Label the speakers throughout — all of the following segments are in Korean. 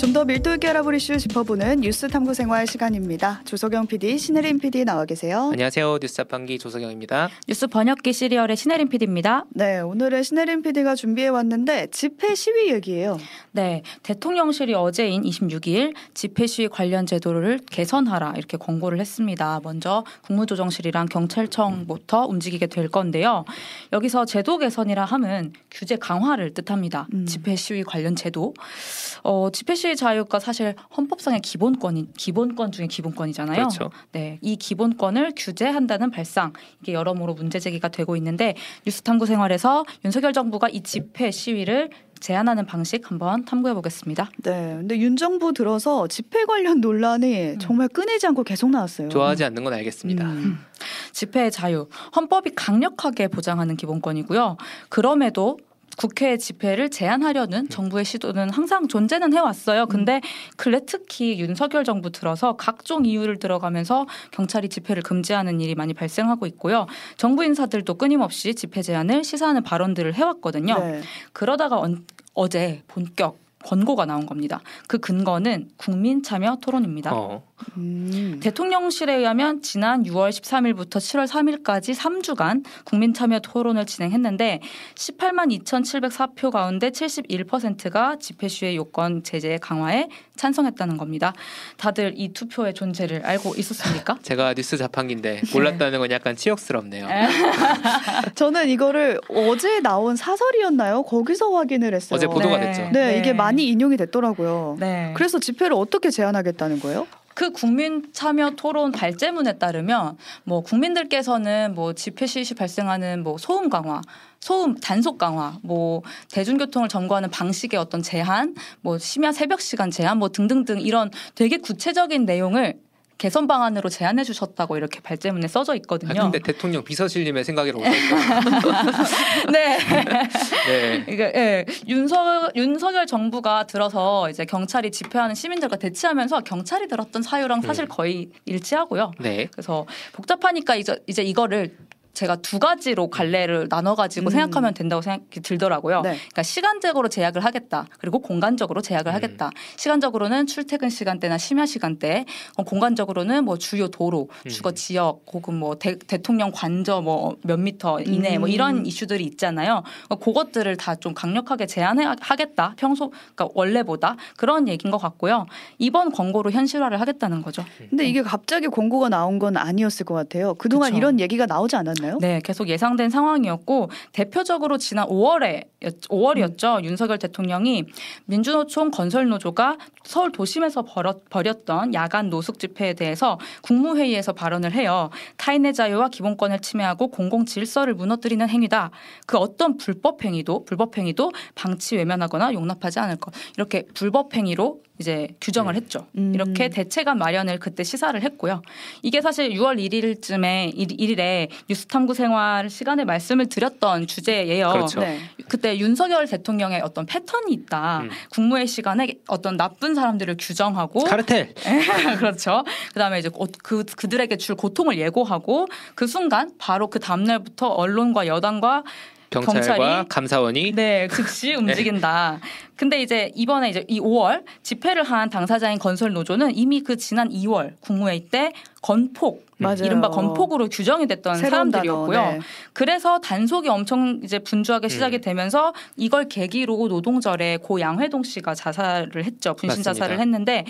Speaker 1: 좀 더 밀도 있게 알아볼 이슈 짚어보는 뉴스 탐구 생활 시간입니다. 조석영 PD, 신혜림 PD 나와 계세요.
Speaker 2: 안녕하세요. 뉴스 자판기 조석영입니다.
Speaker 3: 뉴스 번역기 시리얼의 신혜림 PD입니다.
Speaker 1: 네, 오늘은 신혜림 PD가 준비해 왔는데 집회 시위 얘기예요.
Speaker 3: 네, 대통령실이 어제인 26일 집회 시위 관련 제도를 개선하라 이렇게 권고를 했습니다. 먼저 국무조정실이랑 경찰청부터 움직이게 될 건데요. 여기서 제도 개선이라 함은 규제 강화를 뜻합니다.
Speaker 1: 음.
Speaker 3: 집회 시위 관련 제도. 어, 집회 시위 자유가 사실 헌법상의 기본권이 기본권 중에 기본권이잖아요.
Speaker 2: 그렇죠.
Speaker 3: 네, 이 기본권을 규제한다는 발상 이게 여러모로 문제 제기가 되고 있는데 뉴스 탐구 생활에서 윤석열 정부가 이 집회 시위를 제한하는 방식 한번 탐구해 보겠습니다.
Speaker 1: 네, 근데 윤 정부 들어서 집회 관련 논란이 정말 끊이지 않고 계속 나왔어요.
Speaker 2: 좋아하지 않는 건 알겠습니다.
Speaker 1: 음.
Speaker 3: 집회의 자유, 헌법이 강력하게 보장하는 기본권이고요. 그럼에도 국회 집회를 제한하려는 정부의 시도는 항상 존재는 해왔어요. 근데 근래 특히 윤석열 정부 들어서 각종 이유를 들어가면서 경찰이 집회를 금지하는 일이 많이 발생하고 있고요. 정부 인사들도 끊임없이 집회 제한을 시사하는 발언들을 해왔거든요.
Speaker 1: 네.
Speaker 3: 그러다가 언- 어제 본격 권고가 나온 겁니다. 그 근거는 국민 참여 토론입니다.
Speaker 2: 어,
Speaker 1: 음.
Speaker 3: 대통령실에 의하면 지난 6월 13일부터 7월 3일까지 3주간 국민 참여 토론을 진행했는데 18만 2,704표 가운데 71%가 집회 시위 요건 제재 강화에 찬성했다는 겁니다. 다들 이 투표의 존재를 알고 있었습니까?
Speaker 2: 제가 뉴스 자판기인데 몰랐다는 건 약간 치욕스럽네요.
Speaker 1: 저는 이거를 어제 나온 사설이었나요? 거기서 확인을 했어요.
Speaker 2: 어제 보도가
Speaker 3: 네.
Speaker 2: 됐죠.
Speaker 1: 네, 이게 많이 인용이 됐더라고요.
Speaker 3: 네.
Speaker 1: 그래서 집회를 어떻게 제한하겠다는 거예요?
Speaker 3: 그 국민 참여 토론 발제문에 따르면 뭐 국민들께서는 뭐 집회 시시 발생하는 뭐 소음 강화, 소음 단속 강화, 뭐 대중교통을 점거하는 방식의 어떤 제한, 뭐 심야 새벽 시간 제한, 뭐 등등등 이런 되게 구체적인 내용을 개선 방안으로 제안해 주셨다고 이렇게 발제문에 써져
Speaker 2: 아,
Speaker 3: 있거든요.
Speaker 2: 근데 대통령 비서실님의 생각이라고.
Speaker 3: 네.
Speaker 2: 네.
Speaker 3: 이게 예, 윤석 윤석열 정부가 들어서 이제 경찰이 집회하는 시민들과 대치하면서 경찰이 들었던 사유랑 사실
Speaker 2: 음.
Speaker 3: 거의 일치하고요.
Speaker 2: 네.
Speaker 3: 그래서 복잡하니까 이제 이제 이거를 제가 두 가지로 갈래를 나눠 가지고
Speaker 1: 음.
Speaker 3: 생각하면 된다고 생각이 들더라고요.
Speaker 1: 네.
Speaker 3: 그러니까 시간적으로 제약을 하겠다. 그리고 공간적으로 제약을
Speaker 2: 음.
Speaker 3: 하겠다. 시간적으로는 출퇴근 시간대나 심야 시간대, 어, 공간적으로는 뭐 주요 도로,
Speaker 2: 음.
Speaker 3: 주거 지역 혹은 뭐 대, 대통령 관저 뭐 몇 미터 이내 뭐
Speaker 1: 음.
Speaker 3: 이런 이슈들이 있잖아요. 어, 그것들을 다 좀 강력하게 제한해 하겠다. 평소 그러니까 원래보다 그런 얘기인 것 같고요. 이번 권고로 현실화를 하겠다는 거죠.
Speaker 1: 근데 이게 갑자기 공고가 나온 건 아니었을 것 같아요. 그동안
Speaker 3: 그쵸.
Speaker 1: 이런 얘기가 나오지 않았 나요?
Speaker 3: 네, 계속 예상된 상황이었고 대표적으로 지난 5월에 5월이었죠. 윤석열 대통령이 민주노총 건설노조가 서울 도심에서 벌였, 벌였던 야간 노숙 집회에 대해서 국무회의에서 발언을 해요. 타인의 자유와 기본권을 침해하고 공공 질서를 무너뜨리는 행위다. 그 어떤 불법 행위도 불법 행위도 방치 외면하거나 용납하지 않을 것. 이렇게 불법 행위로 이제 규정을 했죠.
Speaker 1: 음.
Speaker 3: 이렇게 대책안 마련을 그때 시사를 했고요. 이게 사실 6월 1일쯤에 1일에 뉴스탐구 생활 시간에 말씀을 드렸던 주제예요.
Speaker 2: 그렇죠.
Speaker 1: 네.
Speaker 3: 그때 윤석열 대통령의 어떤 패턴이 있다.
Speaker 2: 음.
Speaker 3: 국무회 시간에 어떤 나쁜 사람들을 규정하고
Speaker 2: 카르텔.
Speaker 3: 그렇죠. 그다음에 이제 고- 그 그들에게 줄 고통을 예고하고 그 순간 바로 그 다음 날부터 언론과 여당과
Speaker 2: 경찰과
Speaker 3: 경찰이-
Speaker 2: 감사원이
Speaker 3: 네, 즉시 움직인다. 근데 이제 이번에 이제 이 5월 집회를 한 당사자인 건설 노조는 이미 그 지난 2월 국무회의 때 건폭
Speaker 1: 맞아요.
Speaker 3: 이른바 건폭으로 규정이 됐던 사람들이었고요.
Speaker 1: 단어, 네.
Speaker 3: 그래서 단속이 엄청 이제 분주하게 시작이
Speaker 2: 음.
Speaker 3: 되면서 이걸 계기로 노동절에 고 양회동 씨가 자살을 했죠. 분신
Speaker 2: 맞습니다.
Speaker 3: 자살을 했는데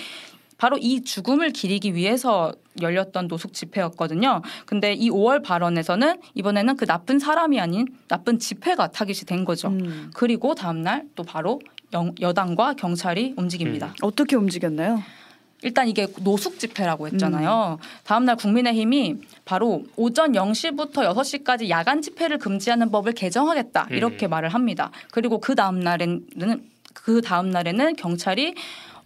Speaker 3: 바로 이 죽음을 기리기 위해서 열렸던 노숙 집회였거든요. 근데 이 5월 발언에서는 이번에는 그 나쁜 사람이 아닌 나쁜 집회가 타깃이 된 거죠.
Speaker 1: 음.
Speaker 3: 그리고 다음날 또 바로 영- 여당과 경찰이 움직입니다.
Speaker 2: 음.
Speaker 1: 어떻게 움직였나요?
Speaker 3: 일단 이게 노숙 집회라고 했잖아요.
Speaker 1: 음.
Speaker 3: 다음날 국민의힘이 바로 오전 0시부터 6시까지 야간 집회를 금지하는 법을 개정하겠다 이렇게
Speaker 2: 음.
Speaker 3: 말을 합니다. 그리고 그 다음 날에는 그 다음 날에는 경찰이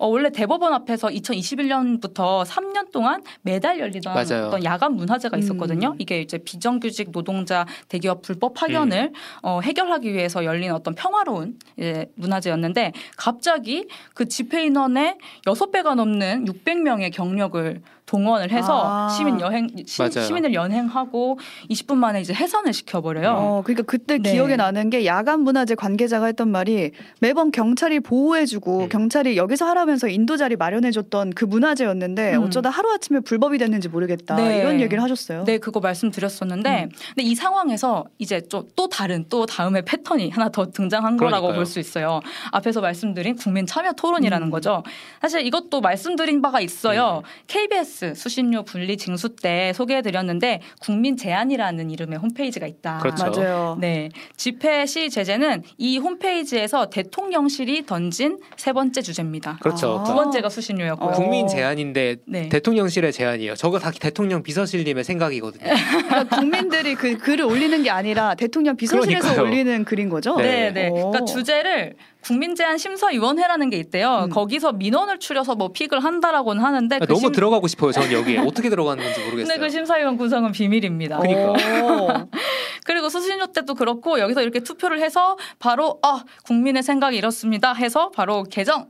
Speaker 3: 어, 원래 대법원 앞에서 2021년부터 3년 동안 매달 열리던
Speaker 2: 맞아요.
Speaker 3: 어떤 야간 문화제가 있었거든요.
Speaker 1: 음.
Speaker 3: 이게 이제 비정규직 노동자 대기업 불법 파견을 어, 해결하기 위해서 열린 어떤 평화로운 예, 문화제였는데 갑자기 그 집회 인원의 6배가 넘는 600명의 경력을 동원을 해서
Speaker 1: 아.
Speaker 3: 시민 여행 시,
Speaker 2: 맞아요.
Speaker 3: 시민을 연행하고 20분 만에 이제 해산을 시켜버려요.
Speaker 1: 어, 그러니까 그때
Speaker 3: 네.
Speaker 1: 기억에 나는 게 야간 문화재 관계자가 했던 말이 매번 경찰이 보호해주고
Speaker 2: 음.
Speaker 1: 경찰이 여기서 하라면서 인도 자리 마련해줬던 그 문화재였는데
Speaker 3: 음.
Speaker 1: 어쩌다 하루 아침에 불법이 됐는지 모르겠다
Speaker 3: 네.
Speaker 1: 이런 얘기를 하셨어요.
Speaker 3: 네, 그거 말씀드렸었는데, 근데 이 상황에서 이제 좀또 다른 또 다음에 패턴이 하나 더 등장한 거라고
Speaker 2: 그러니까요.
Speaker 3: 볼수 있어요. 앞에서 말씀드린 국민 참여 토론이라는
Speaker 1: 음.
Speaker 3: 거죠. 사실 이것도 말씀드린 바가 있어요. KBS 수신료 분리 징수 때 소개해드렸는데 국민 제안이라는 이름의 홈페이지가 있다.
Speaker 2: 그렇죠.
Speaker 1: 맞아요.
Speaker 3: 네, 집회 시 제재는 이 홈페이지에서 대통령실이 던진 세 번째 주제입니다.
Speaker 2: 그렇죠.
Speaker 1: 아.
Speaker 3: 두 번째가 수신료였고요.
Speaker 1: 어.
Speaker 2: 국민 제안인데
Speaker 3: 네.
Speaker 2: 대통령실의 제안이에요. 저거 다 대통령 비서실님의 생각이거든요.
Speaker 1: 그러니까 국민들이 그 글을 올리는 게 아니라 대통령 비서실에서
Speaker 2: 그러니까요.
Speaker 1: 올리는 글인 거죠.
Speaker 3: 네,
Speaker 2: 네.
Speaker 3: 네.
Speaker 1: 오.
Speaker 3: 그러니까 주제를 국민제안 심사위원회라는 게 있대요.
Speaker 1: 음.
Speaker 3: 거기서 민원을 추려서 뭐 픽을 한다라고는 하는데 그
Speaker 2: 너무
Speaker 3: 심-
Speaker 2: 들어가고 싶어요. 저는 여기에 어떻게 들어가는 건지 모르겠어요.
Speaker 3: 근데 그 심사위원 구성은 비밀입니다.
Speaker 2: 그러니까.
Speaker 1: 오.
Speaker 3: 그리고 수신료 때도 그렇고 여기서 이렇게 투표를 해서 바로 아 국민의 생각이 이렇습니다 해서 바로 개정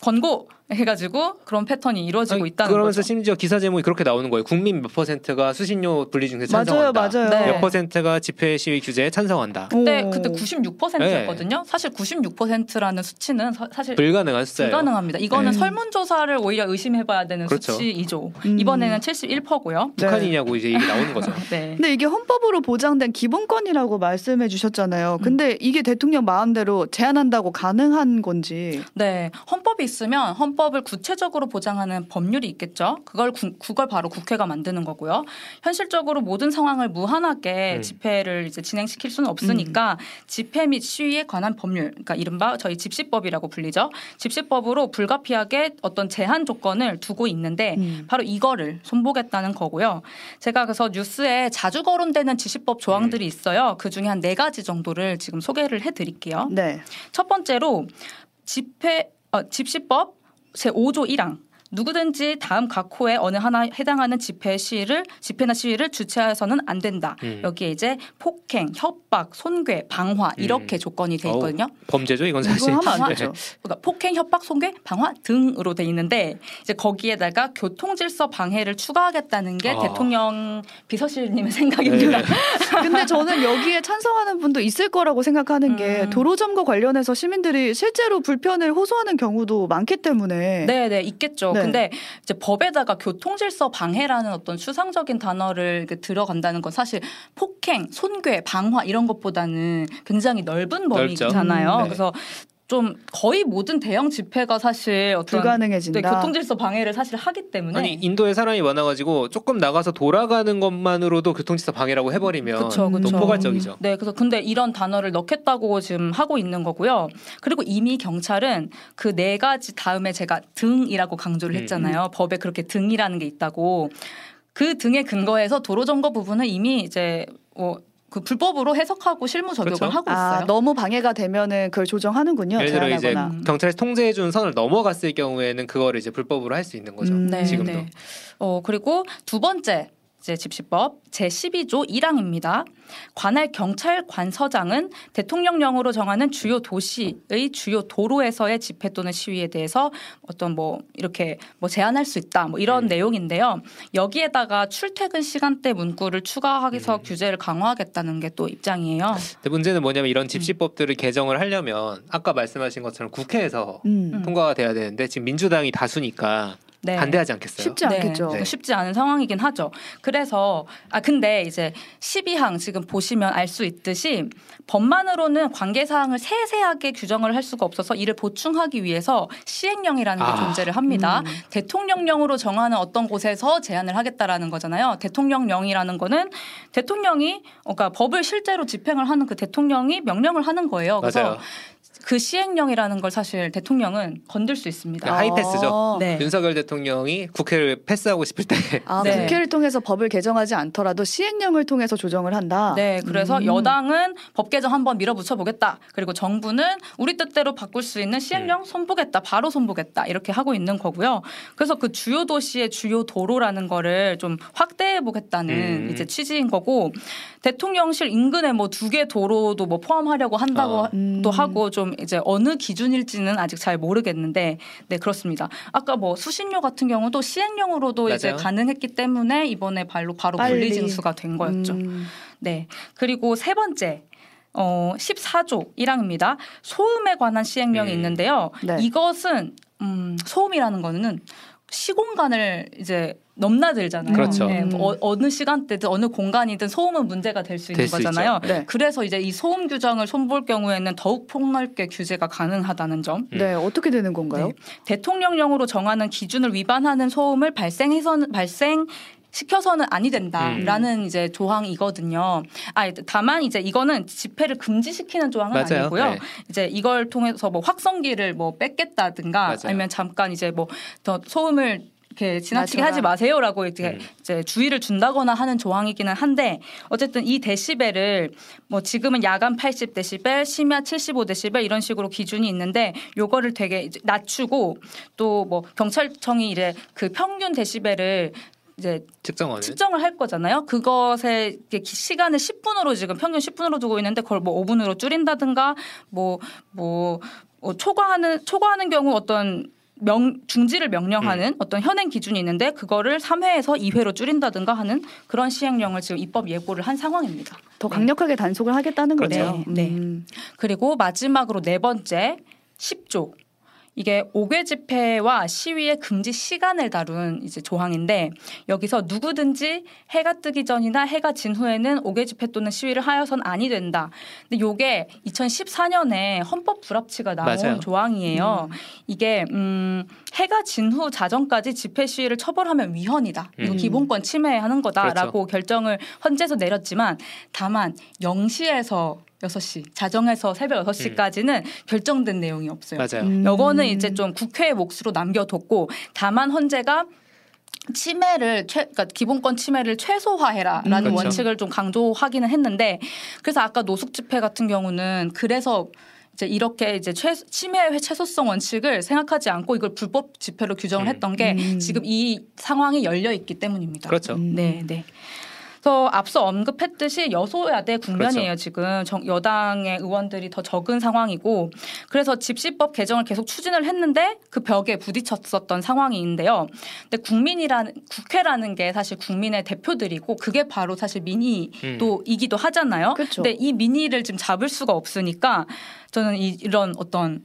Speaker 3: 권고 해가지고 그런 패턴이 이루어지고
Speaker 2: 아니,
Speaker 3: 있다는
Speaker 2: 그러면서
Speaker 3: 거죠.
Speaker 2: 심지어 기사 제목이 그렇게 나오는 거예요. 국민 몇 퍼센트가 수신료 분리 중에
Speaker 1: 맞아요,
Speaker 2: 찬성한다.
Speaker 1: 맞아요.
Speaker 3: 네.
Speaker 2: 몇 퍼센트가 집회 시위 규제에 찬성한다.
Speaker 3: 그때
Speaker 1: 오.
Speaker 3: 그때 96%였거든요. 사실 96%라는 수치는 사, 실
Speaker 2: 불가능한 숫자예요.
Speaker 3: 불가능합니다. 이거는
Speaker 1: 네.
Speaker 3: 설문조사를 오히려 의심해봐야 되는
Speaker 2: 그렇죠.
Speaker 3: 수치이죠.
Speaker 1: 음.
Speaker 3: 이번에는 71%고요.
Speaker 1: 네.
Speaker 2: 북한이냐고 이제 얘기 나오는 거죠.
Speaker 3: 네.
Speaker 1: 근데 이게 헌법으로 보장된 기본권이라고 말씀해 주셨잖아요. 근데 이게 대통령 마음대로 제한한다고 가능한 건지.
Speaker 3: 네, 헌 법이 있으면 헌법을 구체적으로 보장하는 법률이 있겠죠. 그걸 구, 그걸 바로 국회가 만드는 거고요. 현실적으로 모든 상황을 무한하게
Speaker 2: 음.
Speaker 3: 집회를 이제 진행시킬 수는 없으니까 집회 및 시위에 관한 법률, 그러니까 이른바 저희 집시법이라고 불리죠. 집시법으로 불가피하게 어떤 제한 조건을 두고 있는데
Speaker 1: 음.
Speaker 3: 바로 이거를 손보겠다는 거고요. 제가 그래서 뉴스에 자주 거론되는 지시법 조항들이 있어요. 그 중에 한 네 가지 정도를 지금 소개를 해드릴게요.
Speaker 1: 네.
Speaker 3: 첫 번째로 집회 어, 집시법 제 5조 1항 누구든지 다음 각 호에 어느 하나 해당하는 집회 시위를 집회나 시위를 주최해서는 안 된다.
Speaker 2: 음.
Speaker 3: 여기에 이제 폭행, 협박, 손괴, 방화 이렇게
Speaker 2: 음.
Speaker 3: 조건이 돼
Speaker 2: 어우,
Speaker 3: 있거든요.
Speaker 2: 범죄죠, 이건 사실.
Speaker 1: 하면 안
Speaker 3: 네.
Speaker 1: 되죠.
Speaker 3: 그러니까 폭행, 협박, 손괴, 방화 등으로 돼 있는데 이제 거기에다가 교통질서 방해를 추가하겠다는 게
Speaker 2: 아.
Speaker 3: 대통령 비서실님의 생각입니다.
Speaker 2: 네.
Speaker 1: 근데 저는 여기에 찬성하는 분도 있을 거라고 생각하는 게
Speaker 3: 음.
Speaker 1: 도로 점거 관련해서 시민들이 실제로 불편을 호소하는 경우도 많기 때문에
Speaker 3: 네, 네, 있겠죠.
Speaker 1: 네.
Speaker 3: 근데 이제 법에다가 교통질서 방해라는 어떤 추상적인 단어를 들어간다는 건 사실 폭행, 손괴, 방화 이런 것보다는 굉장히 넓은. 범위잖아요.
Speaker 1: 음, 네.
Speaker 3: 그래서 좀 거의 모든 대형 집회가 사실 어떤
Speaker 1: 불가능해진다.
Speaker 3: 네, 교통 질서 방해를 사실 하기 때문에
Speaker 2: 아니 인도에 사람이 많아가지고 조금 나가서 돌아가는 것만으로도 교통 질서 방해라고 해버리면
Speaker 3: 그쵸, 그쵸.
Speaker 2: 너무 포괄적이죠.
Speaker 3: 네, 그래서 근데 이런 단어를 넣겠다고 지금 하고 있는 거고요. 그리고 이미 경찰은 그 네 가지 다음에 제가 등이라고 강조를
Speaker 2: 음.
Speaker 3: 했잖아요. 법에 그렇게 등이라는 게 있다고. 그 등에 근거해서 도로 점거 부분은 이미 이제 뭐 그 불법으로 해석하고 실무 적용을
Speaker 2: 그렇죠.
Speaker 3: 하고
Speaker 1: 아,
Speaker 3: 있어요.
Speaker 1: 너무 방해가 되면은 그걸 조정하는군요.
Speaker 2: 예를 들어 이제.
Speaker 3: 음.
Speaker 2: 경찰이 통제해 준 선을 넘어갔을 경우에는 그거를 이제 불법으로 할 수 있는 거죠.
Speaker 1: 음.
Speaker 3: 네,
Speaker 2: 지금도.
Speaker 3: 네. 어, 그리고 두 번째 이 제 집시법 제 12조 1항입니다. 관할 경찰관서장은 대통령령으로 정하는 주요 도시의 주요 도로에서의 집회 또는 시위에 대해서 어떤 뭐 이렇게 뭐 제한할 수 있다 뭐 이런
Speaker 2: 음.
Speaker 3: 내용인데요. 여기에다가 출퇴근 시간대 문구를 추가해서
Speaker 2: 음.
Speaker 3: 규제를 강화하겠다는 게 또 입장이에요.
Speaker 2: 근데 문제는 뭐냐면
Speaker 3: 음.
Speaker 2: 이런 집시법들을 개정을 하려면 아까 말씀하신 것처럼 국회에서
Speaker 1: 음.
Speaker 3: 음.
Speaker 2: 통과가 돼야 되는데 지금 민주당이 다수니까
Speaker 3: 네.
Speaker 2: 반대하지 않겠어요?
Speaker 1: 쉽지 않겠죠.
Speaker 3: 네, 쉽지 않은 상황이긴 하죠. 그래서 아 근데 이제 12항 지금 보시면 알 수 있듯이 법만으로는 관계 사항을 세세하게 규정을 할 수가 없어서 이를 보충하기 위해서 시행령이라는 게
Speaker 2: 아.
Speaker 3: 존재를 합니다.
Speaker 1: 음.
Speaker 3: 대통령령으로 정하는 어떤 곳에서 제한을 하겠다라는 거잖아요. 대통령령이라는 거는 대통령이 어, 그러니까 법을 실제로 집행을 하는 그 대통령이 명령을 하는 거예요. 그래서
Speaker 2: 맞아요.
Speaker 3: 그 시행령이라는 걸 사실 대통령은 건들 수 있습니다.
Speaker 2: 네, 하이패스죠.
Speaker 1: 아.
Speaker 3: 네.
Speaker 2: 윤석열 대통령이 국회를 패스하고 싶을 때
Speaker 1: 아,
Speaker 3: 네.
Speaker 1: 국회를 통해서 법을 개정하지 않더라도 시행령을 통해서 조정을 한다.
Speaker 3: 네, 그래서
Speaker 1: 음.
Speaker 3: 여당은 법 개정 한번 밀어붙여 보겠다. 그리고 정부는 우리 뜻대로 바꿀 수 있는 시행령 손보겠다. 바로 손보겠다. 이렇게 하고 있는 거고요. 그래서 그 주요 도시의 주요 도로라는 거를 좀 확대해 보겠다는
Speaker 2: 음.
Speaker 3: 이제 취지인 거고 대통령실 인근에 뭐 두 개 도로도 뭐 포함하려고 한다고
Speaker 2: 어.
Speaker 1: 음.
Speaker 3: 또 하고 좀좀 이제 어느 기준일지는 아직 잘 모르겠는데 네 그렇습니다. 아까 뭐 수신료 같은 경우도 시행령으로도 이제
Speaker 2: 맞아요.
Speaker 3: 가능했기 때문에 이번에 발로 바로
Speaker 1: 빨리.
Speaker 3: 분리 징수가 된 거였죠.
Speaker 1: 음.
Speaker 3: 네. 그리고 세 번째. 어 14조 1항입니다. 소음에 관한 시행령이
Speaker 2: 음.
Speaker 3: 있는데요.
Speaker 1: 네.
Speaker 3: 이것은 음 소음이라는 거는 시공간을 이제 넘나들잖아요.
Speaker 2: 그렇죠.
Speaker 3: 네,
Speaker 1: 음.
Speaker 3: 어, 어느 시간대든 어느 공간이든 소음은 문제가 될 수 있는
Speaker 2: 될수
Speaker 3: 거잖아요.
Speaker 1: 네.
Speaker 3: 그래서 이제 이 소음 규정을 손볼 경우에는 더욱 폭넓게 규제가 가능하다는 점.
Speaker 2: 음.
Speaker 1: 네, 어떻게 되는 건가요?
Speaker 3: 네. 대통령령으로 정하는 기준을 위반하는 소음을 발생해서는 발생 시켜서는 아니 된다라는 이제 조항이거든요. 아 다만 이제 이거는 집회를 금지시키는 조항은
Speaker 2: 맞아요.
Speaker 3: 아니고요.
Speaker 2: 네.
Speaker 3: 이제 이걸 통해서 뭐 확성기를 뭐 뺏겠다든가
Speaker 2: 맞아요.
Speaker 3: 아니면 잠깐 이제 뭐 더 소음을 이렇게 지나치게
Speaker 1: 맞춰라.
Speaker 3: 하지 마세요라고 이제,
Speaker 2: 음.
Speaker 3: 이제 주의를 준다거나 하는 조항이기는 한데 어쨌든 이 데시벨을 뭐 지금은 야간 80데시벨, 심야 75데시벨 이런 식으로 기준이 있는데 요거를 되게 이제 낮추고 또 뭐 경찰청이 이제 그 평균 데시벨을 이제
Speaker 2: 측정원은
Speaker 3: 측정을 할 거잖아요. 기- 시간을 10분으로 지금 평균 10분으로 두고 있는데 그걸 뭐 5분으로 줄인다든가 뭐뭐 초과하는 초과하는 경우 어떤 명 중지를 명령하는 어떤 현행 기준이 있는데 그거를 3회에서 2회로 줄인다든가 하는 그런 시행령을 지금 입법 예고를 한 상황입니다.
Speaker 1: 더 강력하게 단속을 하겠다는
Speaker 3: 그렇죠.
Speaker 1: 거네요.
Speaker 3: 네.
Speaker 1: 음.
Speaker 3: 그리고 마지막으로 네 번째 10조. 이게 옥외 집회와 시위의 금지 시간을 다룬 이제 조항인데 여기서 누구든지 해가 뜨기 전이나 해가 진 후에는 옥외 집회 또는 시위를 하여선 아니 된다. 근데 요게 2014년에 헌법 불합치가 나온
Speaker 2: 맞아요.
Speaker 3: 조항이에요. 이게 음 해가 진 후 자정까지 집회 시위를 처벌하면 위헌이다. 이거
Speaker 1: 음.
Speaker 3: 기본권 침해하는 거다라고 결정을 헌재에서 내렸지만 다만 0시에서 6시, 자정에서 새벽 6시까지는 결정된 내용이 없어요.
Speaker 2: 맞아요.
Speaker 1: 음.
Speaker 3: 요거는 이제 좀 국회의 몫으로 남겨뒀고 다만 헌재가 침해를 최, 그러니까 기본권 침해를 최소화해라라는
Speaker 1: 음.
Speaker 2: 그렇죠.
Speaker 3: 원칙을 좀 강조하기는 했는데 그래서 아까 노숙 집회 같은 경우는 그래서 이제 이렇게 이제 최, 침해 최소성 원칙을 생각하지 않고 이걸 불법 집회로 규정을
Speaker 2: 음.
Speaker 3: 했던 게
Speaker 1: 음.
Speaker 3: 지금 이 상황이 열려 있기 때문입니다.
Speaker 2: 그렇죠.
Speaker 1: 음.
Speaker 3: 네, 네. 그래서 앞서 언급했듯이 여소야대 국면이에요. 지금 정- 여당의 의원들이 더 적은 상황이고 그래서 집시법 개정을 계속 추진을 했는데 그 벽에 부딪혔었던 상황인데요. 근데 국민이라는 국회라는 게 사실 국민의 대표들이고 그게 바로 사실 민의도 이기도 하잖아요.
Speaker 1: 그쵸.
Speaker 3: 근데 이 민의를 지금 잡을 수가 없으니까 저는 이, 이런 어떤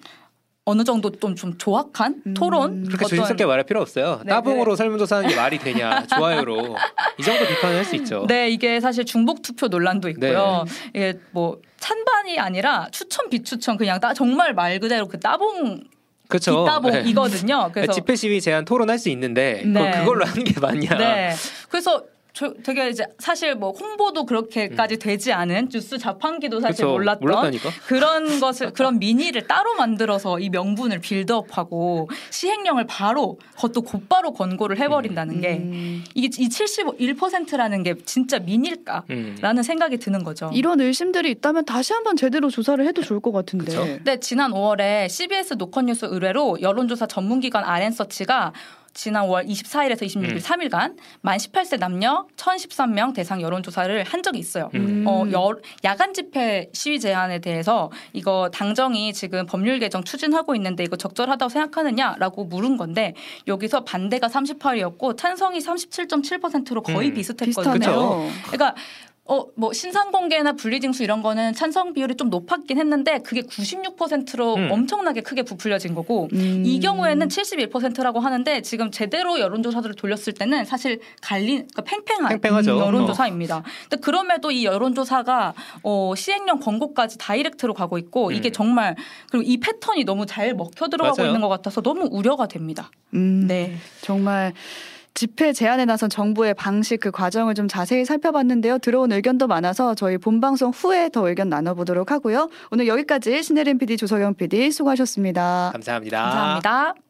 Speaker 3: 어느 정도 좀, 좀 조악한
Speaker 1: 음.
Speaker 3: 토론
Speaker 2: 그렇게
Speaker 3: 어떤-
Speaker 2: 조심스럽게 말할 필요 없어요.
Speaker 3: 네,
Speaker 2: 따봉으로 설문조사하는 게 말이 되냐, 좋아요로 이 정도 비판을 할 수 있죠.
Speaker 3: 네, 이게 사실 중복 투표 논란도 있고요. 이게 뭐 찬반이 아니라 추천 비추천 그냥 따, 정말 말 그대로 그 따봉
Speaker 2: 그렇죠. 네.
Speaker 3: 뒷따봉이거든요. 그래서
Speaker 2: 집회 시위 제한 토론할 수 있는데
Speaker 3: 네.
Speaker 2: 그걸 그걸로 하는 게 맞냐?
Speaker 3: 네. 그래서 저 되게 이제 사실 뭐 홍보도 그렇게까지 되지 않은 뉴스 자판기도 사실
Speaker 2: 음. 그쵸.
Speaker 3: 몰랐던
Speaker 2: 몰랐다니까.
Speaker 3: 그런 것을 그런 미니를 따로 만들어서 이 명분을 빌드업하고 시행령을 바로 그것도 곧바로 권고를 해버린다는 게
Speaker 1: 음.
Speaker 3: 이게 이 71%라는 게 진짜 민일까?
Speaker 2: 음.
Speaker 3: 라는 생각이 드는 거죠.
Speaker 1: 이런 의심들이 있다면 다시 한번 제대로 조사를 해도 좋을 것 같은데.
Speaker 2: 그쵸.
Speaker 3: 네, 지난 5월에 CBS 노컷뉴스 의뢰로 여론조사 전문기관 RN서치가 지난 5월 24일에서 26일
Speaker 2: 음.
Speaker 3: 3일간 만 18세 남녀 1,013명 대상 여론조사를 한 적이 있어요.
Speaker 2: 음.
Speaker 3: 어, 여, 야간 집회 시위 제한에 대해서 이거 당정이 지금 법률 개정 추진하고 있는데 이거 적절하다고 생각하느냐라고 물은 건데 여기서 반대가 38이었고 찬성이 37.7%로 거의
Speaker 2: 음.
Speaker 3: 비슷했거든요.
Speaker 1: 비슷하네요.
Speaker 3: 그러니까 어 뭐 신상 공개나 분리징수 이런 거는 찬성 비율이 좀 높았긴 했는데 그게 96%로
Speaker 2: 음.
Speaker 3: 엄청나게 크게 부풀려진 거고
Speaker 1: 음.
Speaker 3: 이 경우에는 71%라고 하는데 지금 제대로 여론조사들을 돌렸을 때는 사실 갈린 그러니까 팽팽한
Speaker 2: 팽팽하죠.
Speaker 3: 여론조사입니다. 근데 그럼에도 이 여론조사가 어, 시행령 권고까지 다이렉트로 가고 있고 이게
Speaker 2: 음.
Speaker 3: 정말 그리고 이 패턴이 너무 잘 먹혀 들어가고
Speaker 2: 맞아요.
Speaker 3: 있는 것 같아서 너무 우려가 됩니다.
Speaker 1: 음.
Speaker 3: 네.
Speaker 1: 정말 집회 제안에 나선 정부의 방식 그 과정을 좀 자세히 살펴봤는데요. 들어온 의견도 많아서 저희 본방송 후에 더 의견 나눠보도록 하고요. 오늘 여기까지 신혜림 PD, 조석영 PD 수고하셨습니다.
Speaker 2: 감사합니다.
Speaker 3: 감사합니다.